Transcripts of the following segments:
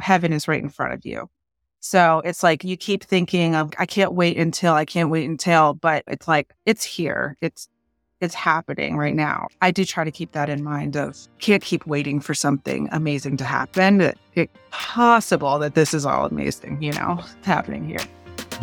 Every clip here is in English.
heaven is right in front of you. So it's like you keep thinking of, I can't wait until, I can't wait until, but it's like, it's here. It's, it's happening right now. I do try to keep that in mind of can't keep waiting for something amazing to happen. It's possible that this is all amazing, you know, happening here.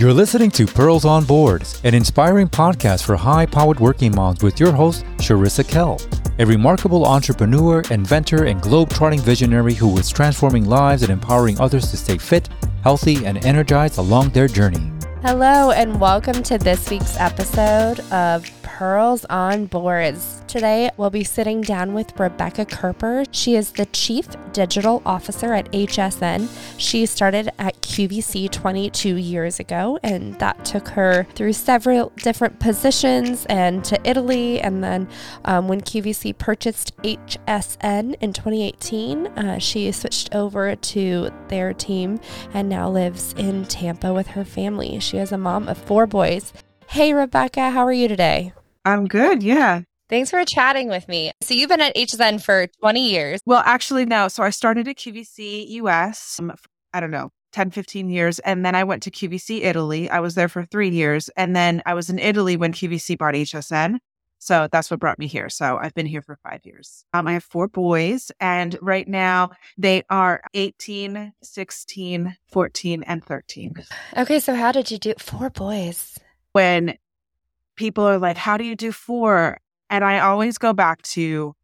You're listening to Pearls on Boards, an inspiring podcast for high powered working moms with your host, Cherissa Kell, a remarkable entrepreneur, inventor, and globe-trotting visionary who is transforming lives and empowering others to stay fit, healthy, and energized along their journey. Hello, and welcome to this week's episode of Pearls on Boards. Today, we'll be sitting down with Rebecca Kerper. She is the Chief Digital Officer at HSN. She started at QVC 22 years ago, and that took her through several different positions and to Italy. And then, um, when QVC purchased HSN in 2018, uh, she switched over to their team and now lives in Tampa with her family. She is a mom of four boys. Hey, Rebecca, how are you today? I'm good. Yeah. Thanks for chatting with me. So you've been at HSN for 20 years. Well, actually, no. So I started at QVC US, um, I don't know, 10, 15 years. And then I went to QVC Italy. I was there for three years. And then I was in Italy when QVC bought HSN. So that's what brought me here. So I've been here for five years. Um, I have four boys, and right now they are 18, 16, 14, and 13. Okay. So how did you do four boys? When people are like, How do you do four? And I always go back to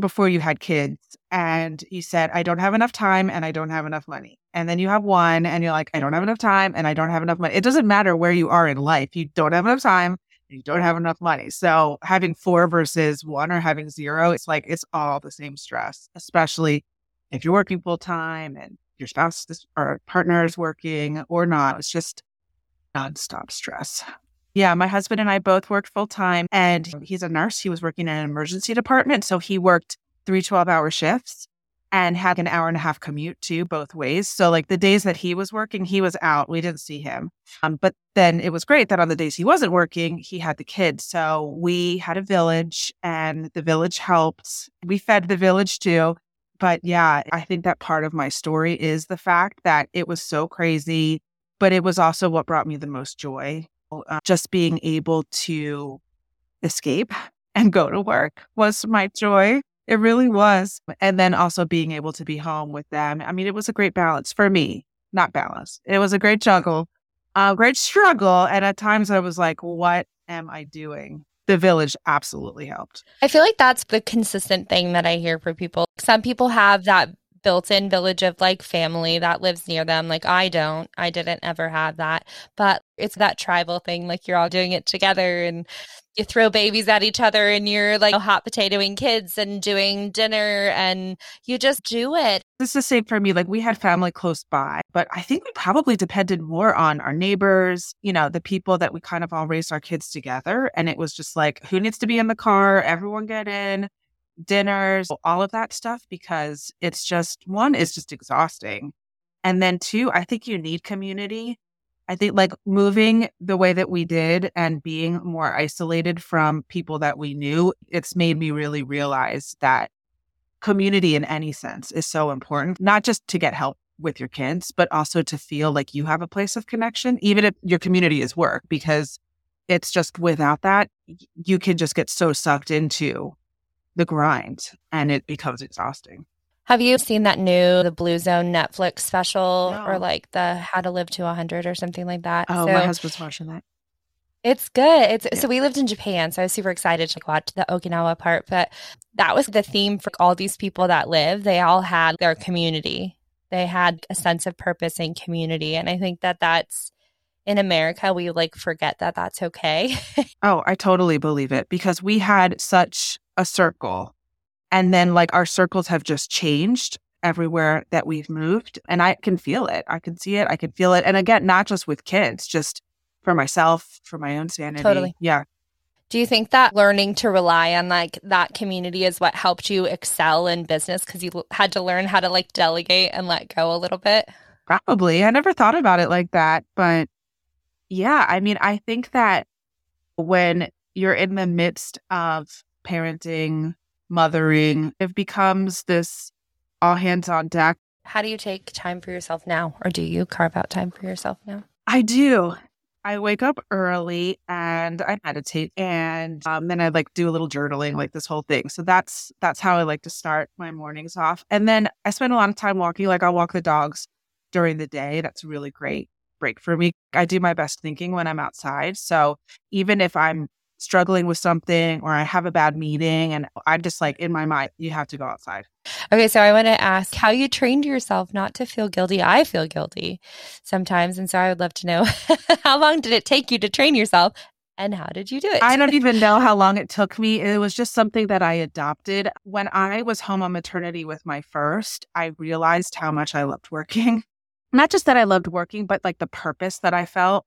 before you had kids and you said, I don't have enough time and I don't have enough money. And then you have one and you're like, I don't have enough time and I don't have enough money. It doesn't matter where you are in life. You don't have enough time you don't have enough money. So having four versus one or having zero, it's like it's all the same stress, especially if you're working full time and your spouse or partner is working or not. It's just nonstop stress. Yeah, my husband and I both worked full time, and he's a nurse. He was working in an emergency department. So he worked three 12 hour shifts and had an hour and a half commute too, both ways. So, like the days that he was working, he was out. We didn't see him. Um, but then it was great that on the days he wasn't working, he had the kids. So we had a village, and the village helped. We fed the village too. But yeah, I think that part of my story is the fact that it was so crazy, but it was also what brought me the most joy uh, just being able to escape and go to work was my joy. It really was. And then also being able to be home with them. I mean, it was a great balance for me, not balance. It was a great juggle, a great struggle. And at times I was like, what am I doing? The village absolutely helped. I feel like that's the consistent thing that I hear from people. Some people have that built in village of like family that lives near them. Like I don't, I didn't ever have that. But it's that tribal thing. Like you're all doing it together and you throw babies at each other and you're like hot potatoing kids and doing dinner and you just do it. This is the same for me. Like we had family close by, but I think we probably depended more on our neighbors, you know, the people that we kind of all raised our kids together. And it was just like, who needs to be in the car? Everyone get in dinners, all of that stuff, because it's just one is just exhausting. And then two, I think you need community. I think like moving the way that we did and being more isolated from people that we knew, it's made me really realize that community in any sense is so important, not just to get help with your kids, but also to feel like you have a place of connection, even if your community is work, because it's just without that, you can just get so sucked into the grind and it becomes exhausting. Have you seen that new the Blue Zone Netflix special No. or like the How to Live to 100 or something like that? Oh, So my husband's watching that. It's good. It's Yeah. so we lived in Japan, so I was super excited to watch the Okinawa part. But that was the theme for all these people that live. They all had their community. They had a sense of purpose and community, and I think that that's in America we like forget that that's okay. Oh, I totally believe it because we had such a circle. And then, like, our circles have just changed everywhere that we've moved. And I can feel it. I can see it. I can feel it. And again, not just with kids, just for myself, for my own sanity. Totally. Yeah. Do you think that learning to rely on like that community is what helped you excel in business because you had to learn how to like delegate and let go a little bit? Probably. I never thought about it like that. But yeah, I mean, I think that when you're in the midst of parenting, mothering, it becomes this all hands on deck. How do you take time for yourself now? Or do you carve out time for yourself now? I do. I wake up early and I meditate and um, then I like do a little journaling, like this whole thing. So that's that's how I like to start my mornings off. And then I spend a lot of time walking. Like I'll walk the dogs during the day. That's a really great break for me. I do my best thinking when I'm outside. So even if I'm struggling with something or I have a bad meeting and I'm just like in my mind, you have to go outside. Okay, so I want to ask how you trained yourself not to feel guilty. I feel guilty sometimes. And so I would love to know how long did it take you to train yourself and how did you do it? I don't even know how long it took me. It was just something that I adopted. When I was home on maternity with my first, I realized how much I loved working. Not just that I loved working, but like the purpose that I felt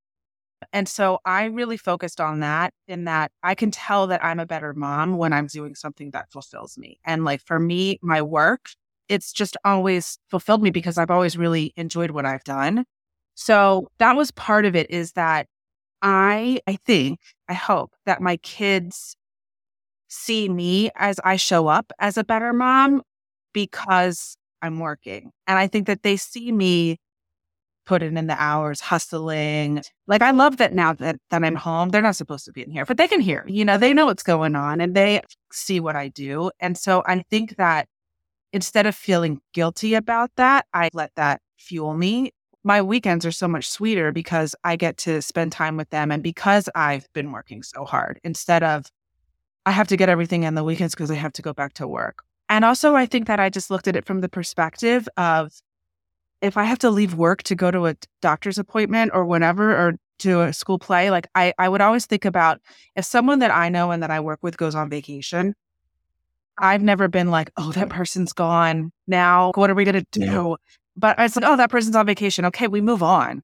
and so I really focused on that in that I can tell that I'm a better mom when I'm doing something that fulfills me. And like for me, my work, it's just always fulfilled me because I've always really enjoyed what I've done. So that was part of it is that I I think, I hope that my kids see me as I show up as a better mom because I'm working. And I think that they see me putting in the hours, hustling. Like I love that now that, that I'm home. They're not supposed to be in here, but they can hear, you know, they know what's going on and they see what I do. And so I think that instead of feeling guilty about that, I let that fuel me. My weekends are so much sweeter because I get to spend time with them and because I've been working so hard instead of I have to get everything in the weekends because I have to go back to work. And also, I think that I just looked at it from the perspective of if I have to leave work to go to a doctor's appointment or whatever, or to a school play, like I, I would always think about if someone that I know and that I work with goes on vacation, I've never been like, oh, that person's gone. Now, what are we going to do? But it's like, oh, that person's on vacation. Okay, we move on.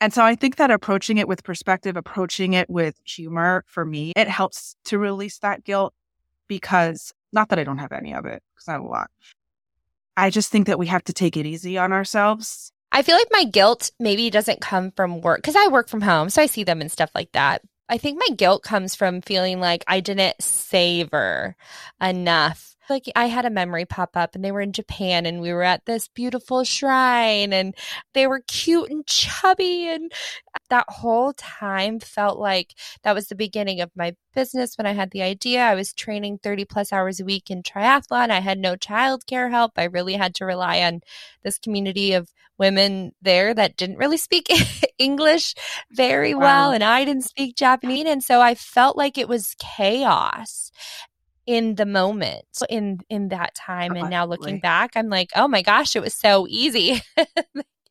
And so I think that approaching it with perspective, approaching it with humor for me, it helps to release that guilt because not that I don't have any of it because I have a lot, I just think that we have to take it easy on ourselves. I feel like my guilt maybe doesn't come from work because I work from home, so I see them and stuff like that. I think my guilt comes from feeling like I didn't savor enough like I had a memory pop up and they were in Japan and we were at this beautiful shrine and they were cute and chubby and that whole time felt like that was the beginning of my business when I had the idea. I was training 30 plus hours a week in triathlon. I had no childcare help. I really had to rely on this community of women there that didn't really speak English very well and I didn't speak Japanese and so I felt like it was chaos in the moment in in that time and now looking back i'm like oh my gosh it was so easy.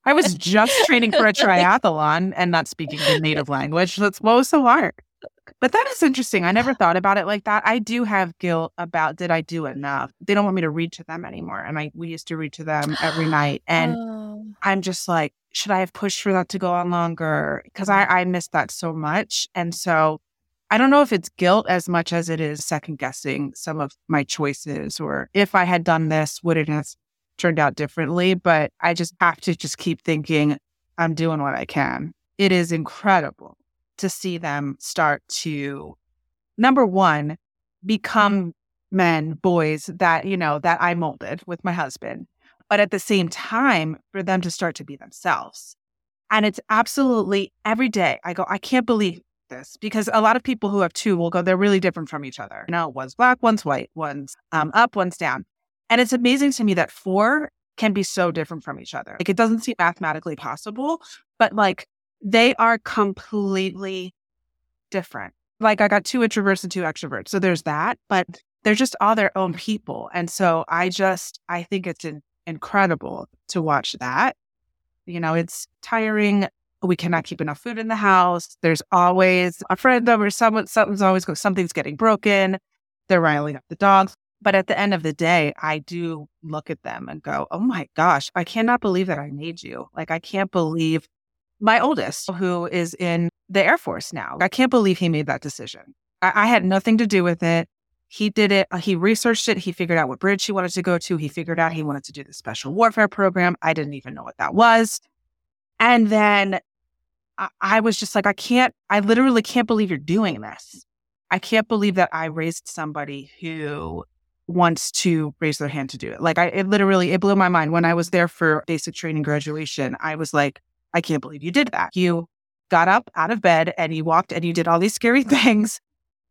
I was just training for a triathlon and not speaking the native language. That's what was so hard. But that is interesting. I never thought about it like that. I do have guilt about did i do enough? They don't want me to read to them anymore and i we used to read to them every night and oh. i'm just like should i have pushed for that to go on longer? Because i mm. i missed that so much and so I don't know if it's guilt as much as it is second guessing some of my choices or if I had done this, would it have turned out differently? But I just have to just keep thinking I'm doing what I can. It is incredible to see them start to, number one, become men, boys that, you know, that I molded with my husband. But at the same time, for them to start to be themselves. And it's absolutely every day I go, I can't believe this because a lot of people who have two will go, they're really different from each other. You know, one's black, one's white, one's um, up, one's down. And it's amazing to me that four can be so different from each other. Like it doesn't seem mathematically possible, but like they are completely different. Like I got two introverts and two extroverts. So there's that, but they're just all their own people. And so I just, I think it's in, incredible to watch that. You know, it's tiring we cannot keep enough food in the house. There's always a friend over, someone, something's always going, something's getting broken. They're riling up the dogs. But at the end of the day, I do look at them and go, oh my gosh, I cannot believe that I made you. Like, I can't believe my oldest, who is in the Air Force now, I can't believe he made that decision. I, I had nothing to do with it. He did it. He researched it. He figured out what bridge he wanted to go to. He figured out he wanted to do the special warfare program. I didn't even know what that was. And then I, was just like, I can't, I literally can't believe you're doing this. I can't believe that I raised somebody who wants to raise their hand to do it. Like I it literally it blew my mind when I was there for basic training graduation. I was like, I can't believe you did that. You got up out of bed and you walked and you did all these scary things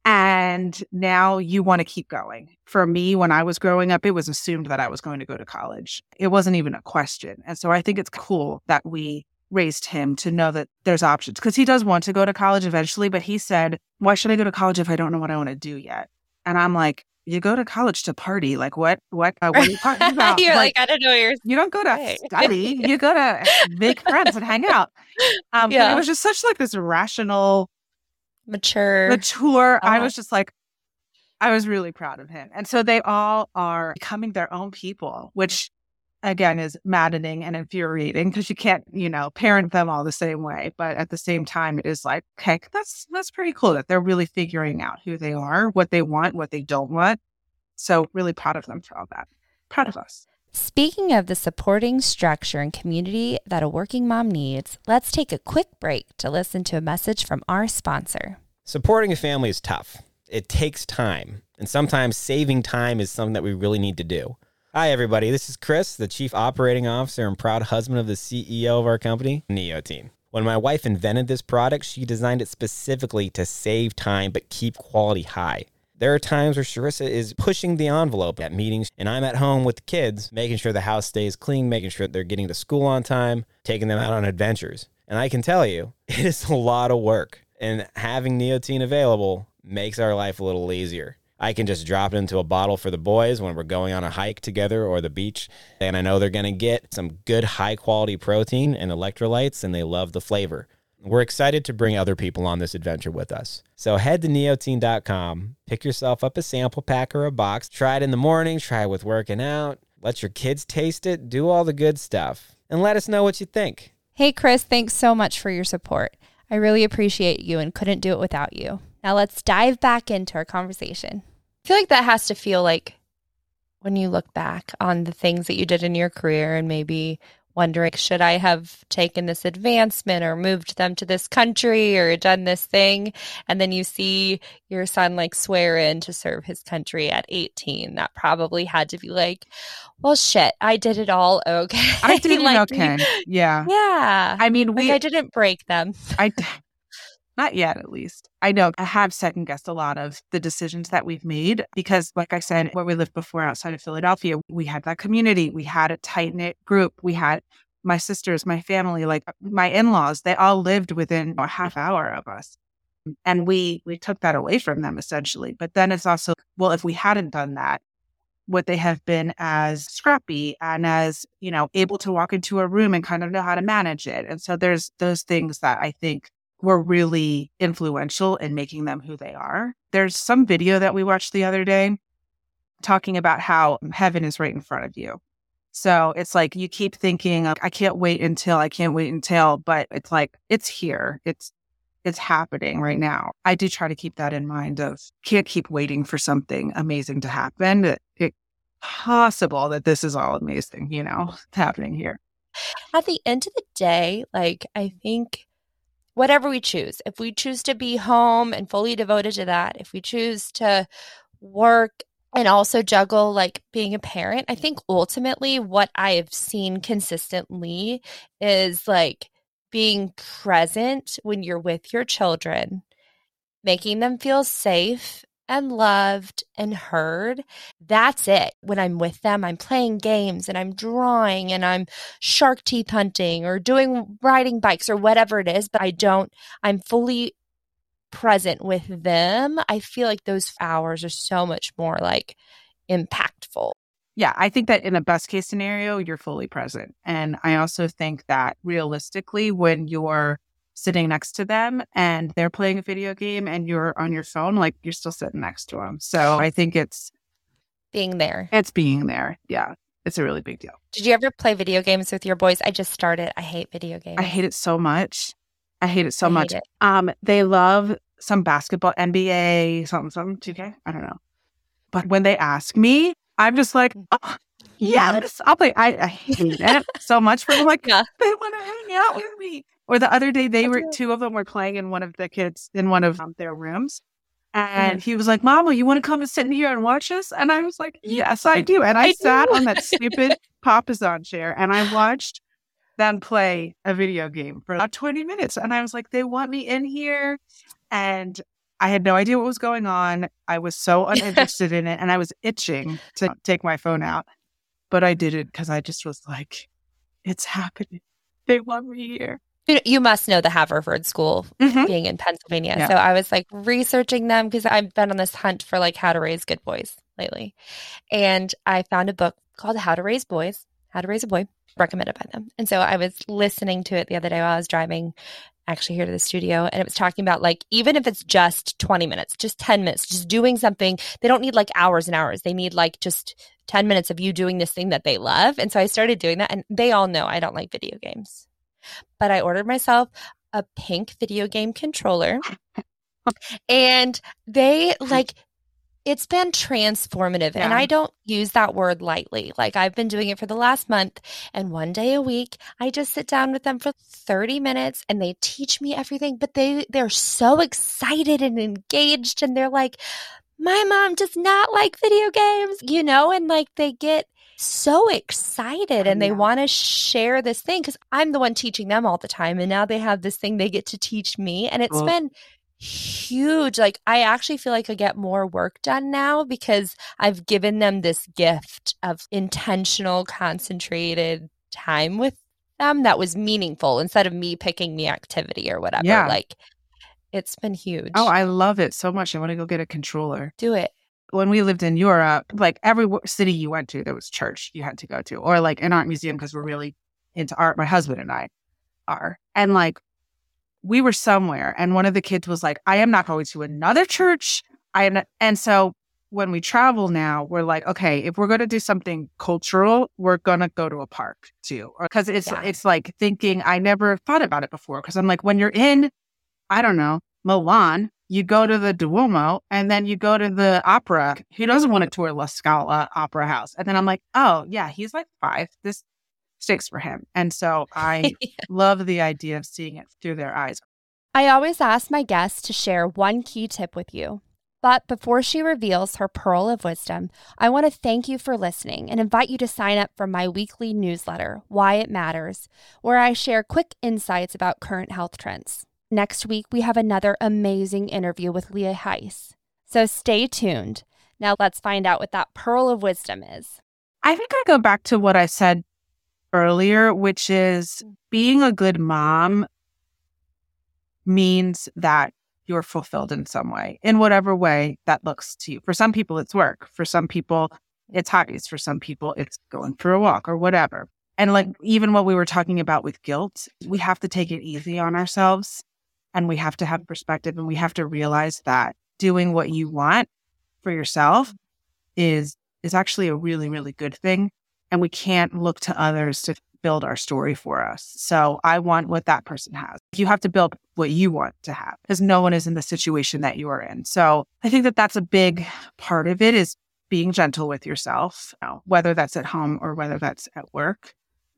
and now you want to keep going. For me, when I was growing up, it was assumed that I was going to go to college. It wasn't even a question. And so I think it's cool that we raised him to know that there's options because he does want to go to college eventually, but he said, Why should I go to college if I don't know what I want to do yet? And I'm like, you go to college to party. Like what? What? Uh, what are you talking about? you're like, like, I don't know. You're you don't go to study. you go to make friends and hang out. Um, yeah. It was just such like this rational, mature, mature. I uh-huh. was just like, I was really proud of him. And so they all are becoming their own people, which again is maddening and infuriating because you can't, you know, parent them all the same way. But at the same time, it is like, okay, that's that's pretty cool that they're really figuring out who they are, what they want, what they don't want. So really proud of them for all that. Proud of us. Speaking of the supporting structure and community that a working mom needs, let's take a quick break to listen to a message from our sponsor. Supporting a family is tough. It takes time, and sometimes saving time is something that we really need to do. Hi, everybody. This is Chris, the Chief Operating Officer and proud husband of the CEO of our company, Neotine. When my wife invented this product, she designed it specifically to save time but keep quality high. There are times where Cherissa is pushing the envelope at meetings, and I'm at home with the kids, making sure the house stays clean, making sure they're getting to school on time, taking them out on adventures. And I can tell you, it is a lot of work, and having Neotine available makes our life a little easier. I can just drop it into a bottle for the boys when we're going on a hike together or the beach. And I know they're going to get some good high quality protein and electrolytes, and they love the flavor. We're excited to bring other people on this adventure with us. So head to neotine.com, pick yourself up a sample pack or a box, try it in the morning, try it with working out, let your kids taste it, do all the good stuff, and let us know what you think. Hey, Chris, thanks so much for your support. I really appreciate you and couldn't do it without you. Now let's dive back into our conversation. I feel like that has to feel like when you look back on the things that you did in your career and maybe wondering, should I have taken this advancement or moved them to this country or done this thing? And then you see your son like swear in to serve his country at 18. That probably had to be like, well, shit, I did it all okay. I did like, okay. Yeah. Yeah. I mean, we, like I didn't break them. I, not yet, at least. I know I have second guessed a lot of the decisions that we've made because, like I said, where we lived before outside of Philadelphia, we had that community. We had a tight knit group. We had my sisters, my family, like uh, my in laws, they all lived within a half hour of us. And we we took that away from them essentially. But then it's also, well, if we hadn't done that, would they have been as scrappy and as, you know, able to walk into a room and kind of know how to manage it? And so there's those things that I think were really influential in making them who they are. There's some video that we watched the other day talking about how heaven is right in front of you. So it's like you keep thinking, I can't wait until, I can't wait until, but it's like, it's here. It's, it's happening right now. I do try to keep that in mind of can't keep waiting for something amazing to happen. It, it possible that this is all amazing, you know, happening here. At the end of the day, like I think whatever we choose. If we choose to be home and fully devoted to that, if we choose to work and also juggle like being a parent, I think ultimately what I have seen consistently is like being present when you're with your children, making them feel safe and loved and heard. That's it. When I'm with them, I'm playing games and I'm drawing and I'm shark teeth hunting or doing riding bikes or whatever it is, but I don't, I'm fully present with them. I feel like those hours are so much more like impactful. Yeah, I think that in a best case scenario, you're fully present. And I also think that realistically, when you're sitting next to them and they're playing a video game and you're on your phone, like you're still sitting next to them. So I think it's being there. It's being there. Yeah. It's a really big deal. Did you ever play video games with your boys? I just started. I hate video games. I hate it so much. I hate it so I much. It. Um, they love some basketball, NBA, something, something, 2K. I don't know. But when they ask me, I'm just like, oh, yes, I'll play. I, I hate it so much. But I'm like, yeah. they want to hang out with me. Or the other day, they were two of them were playing in one of the kids in one of um, their rooms, And he was like, Mama, you want to come and sit in here and watch us? And I was like, Yes, I do. And I, I sat do. on that stupid Papasan chair and I watched them play a video game for about 20 minutes. And I was like, They want me in here. And I had no idea what was going on. I was so uninterested in it and I was itching to take my phone out. But I did it because I just was like, It's happening. They want me here you must know the Haverford School mm-hmm. being in Pennsylvania. Yeah. So I was like researching them because I've been on this hunt for like how to raise good boys lately. And I found a book called How to Raise Boys, How to Raise a Boy, recommended by them. And so I was listening to it the other day while I was driving actually here to the studio and it was talking about like even if it's just 20 minutes, just 10 minutes, just doing something, they don't need like hours and hours. They need like just 10 minutes of you doing this thing that they love. And so I started doing that and they all know I don't like video games but I ordered myself a pink video game controller. and they like it's been transformative yeah. and i don't use that word lightly like i've been doing it for the last month and one day a week i just sit down with them for 30 minutes and they teach me everything but they they're so excited and engaged and they're like my mom does not like video games you know and like they get so excited and they want to share this thing because I'm the one teaching them all the time. And now they have this thing they get to teach me. And it's well, been huge. Like, I actually feel like I get more work done now because I've given them this gift of intentional, concentrated time with them that was meaningful instead of me picking the activity or whatever. Yeah. Like, it's been huge. Oh, I love it so much. I want to go get a controller. Do it when we lived in Europe, like every city you went to, there was church you had to go to, or like an art museum because we're really into art. My husband and I are. And like we were somewhere, and one of the kids was like, I am not going to another church. I am not. And so when we travel now, we're like, okay, if we're going to do something cultural, we're going to go to a park too. Because it's, yeah. it's like thinking, I never thought about it before. Because I'm like, when you're in, I don't know, Milan, you go to the Duomo and then you go to the opera. He doesn't want to tour La Scala Opera House. And then I'm like, oh, yeah, he's like five. This sticks for him. And so I yeah. love the idea of seeing it through their eyes. I always ask my guests to share one key tip with you. But before she reveals her pearl of wisdom, I want to thank you for listening and invite you to sign up for my weekly newsletter, Why It Matters, where I share quick insights about current health trends. Next week, we have another amazing interview with Leah Heiss. So stay tuned. Now, let's find out what that pearl of wisdom is. I think I go back to what I said earlier, which is mm. being a good mom means that you're fulfilled in some way, in whatever way that looks to you. For some people, it's work. For some people, it's hobbies. For some people, it's going for a walk or whatever. And like even what we were talking about with guilt, we have to take it easy on ourselves and we have to have perspective and we have to realize that doing what you want for yourself is is actually a really really good thing and we can't look to others to build our story for us. So I want what that person has. You have to build what you want to have because no one is in the situation that you are in. So I think that that's a big part of it is being gentle with yourself, you know, whether that's at home or whether that's at work,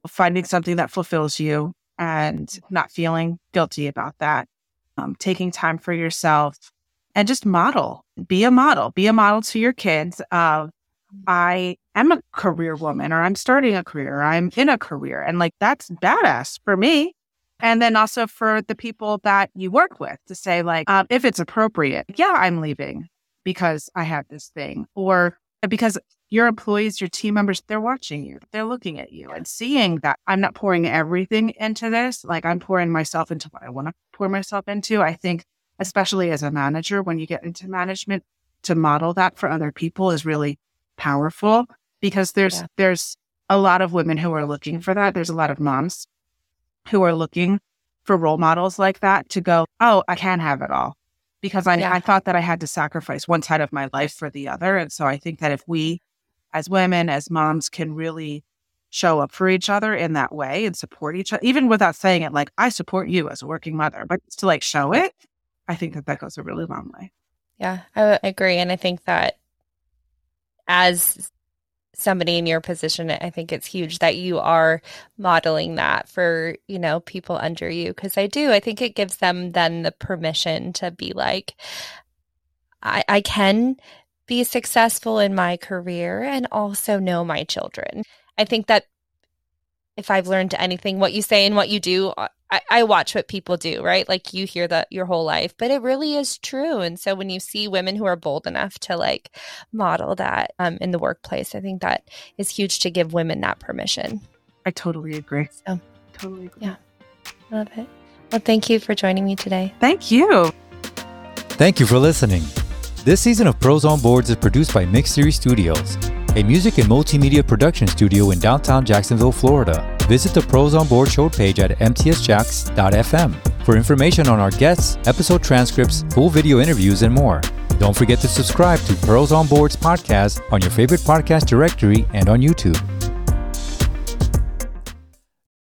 finding something that fulfills you and not feeling guilty about that um, taking time for yourself, and just model. Be a model. Be a model to your kids of I am a career woman, or I'm starting a career, or I'm in a career, and like that's badass for me. And then also for the people that you work with to say, like, um, if it's appropriate, yeah, I'm leaving because I have this thing, or Uh, because your employees, your team members, they're watching you, they're looking at you and seeing that I'm not pouring everything into this. Like I'm pouring myself into what I want to pour myself into. I think, especially as a manager, when you get into management, to model that for other people is really powerful because there's, yeah. there's a lot of women who are looking for that. There's a lot of moms who are looking for role models like that to go, Oh, I can have it all because I, yeah. I thought that I had to sacrifice one side of my life for the other. And so I think that if we as women, as moms, can really show up for each other in that way and support each other, even without saying it, like, I support you as a working mother, but to like show it, I think that that goes a really long way. Yeah, I agree. And I think that as somebody in your position, I think it's huge that you are modeling that for, you know, people under you. Cause I do, I think it gives them then the permission to be like, I, I can be successful in my career and also know my children. I think that if I've learned anything, what you say and what you do, uh, I, I, watch what people do, right? Like you hear that your whole life, but it really is true. And so when you see women who are bold enough to like model that um, in the workplace, I think that is huge to give women that permission. I totally agree. So totally agree. Yeah. Love it. Well, thank you for joining me today. Thank you. Thank you for listening. This season of Pearls on Boards is produced by Mix Series Studios, a music and multimedia production studio in downtown Jacksonville, Florida. Visit the Pearls on Board show page at mtsjax.fm for information on our guests, episode transcripts, full video interviews, and more. Don't forget to subscribe to Pearls on Boards podcast on your favorite podcast directory and on YouTube.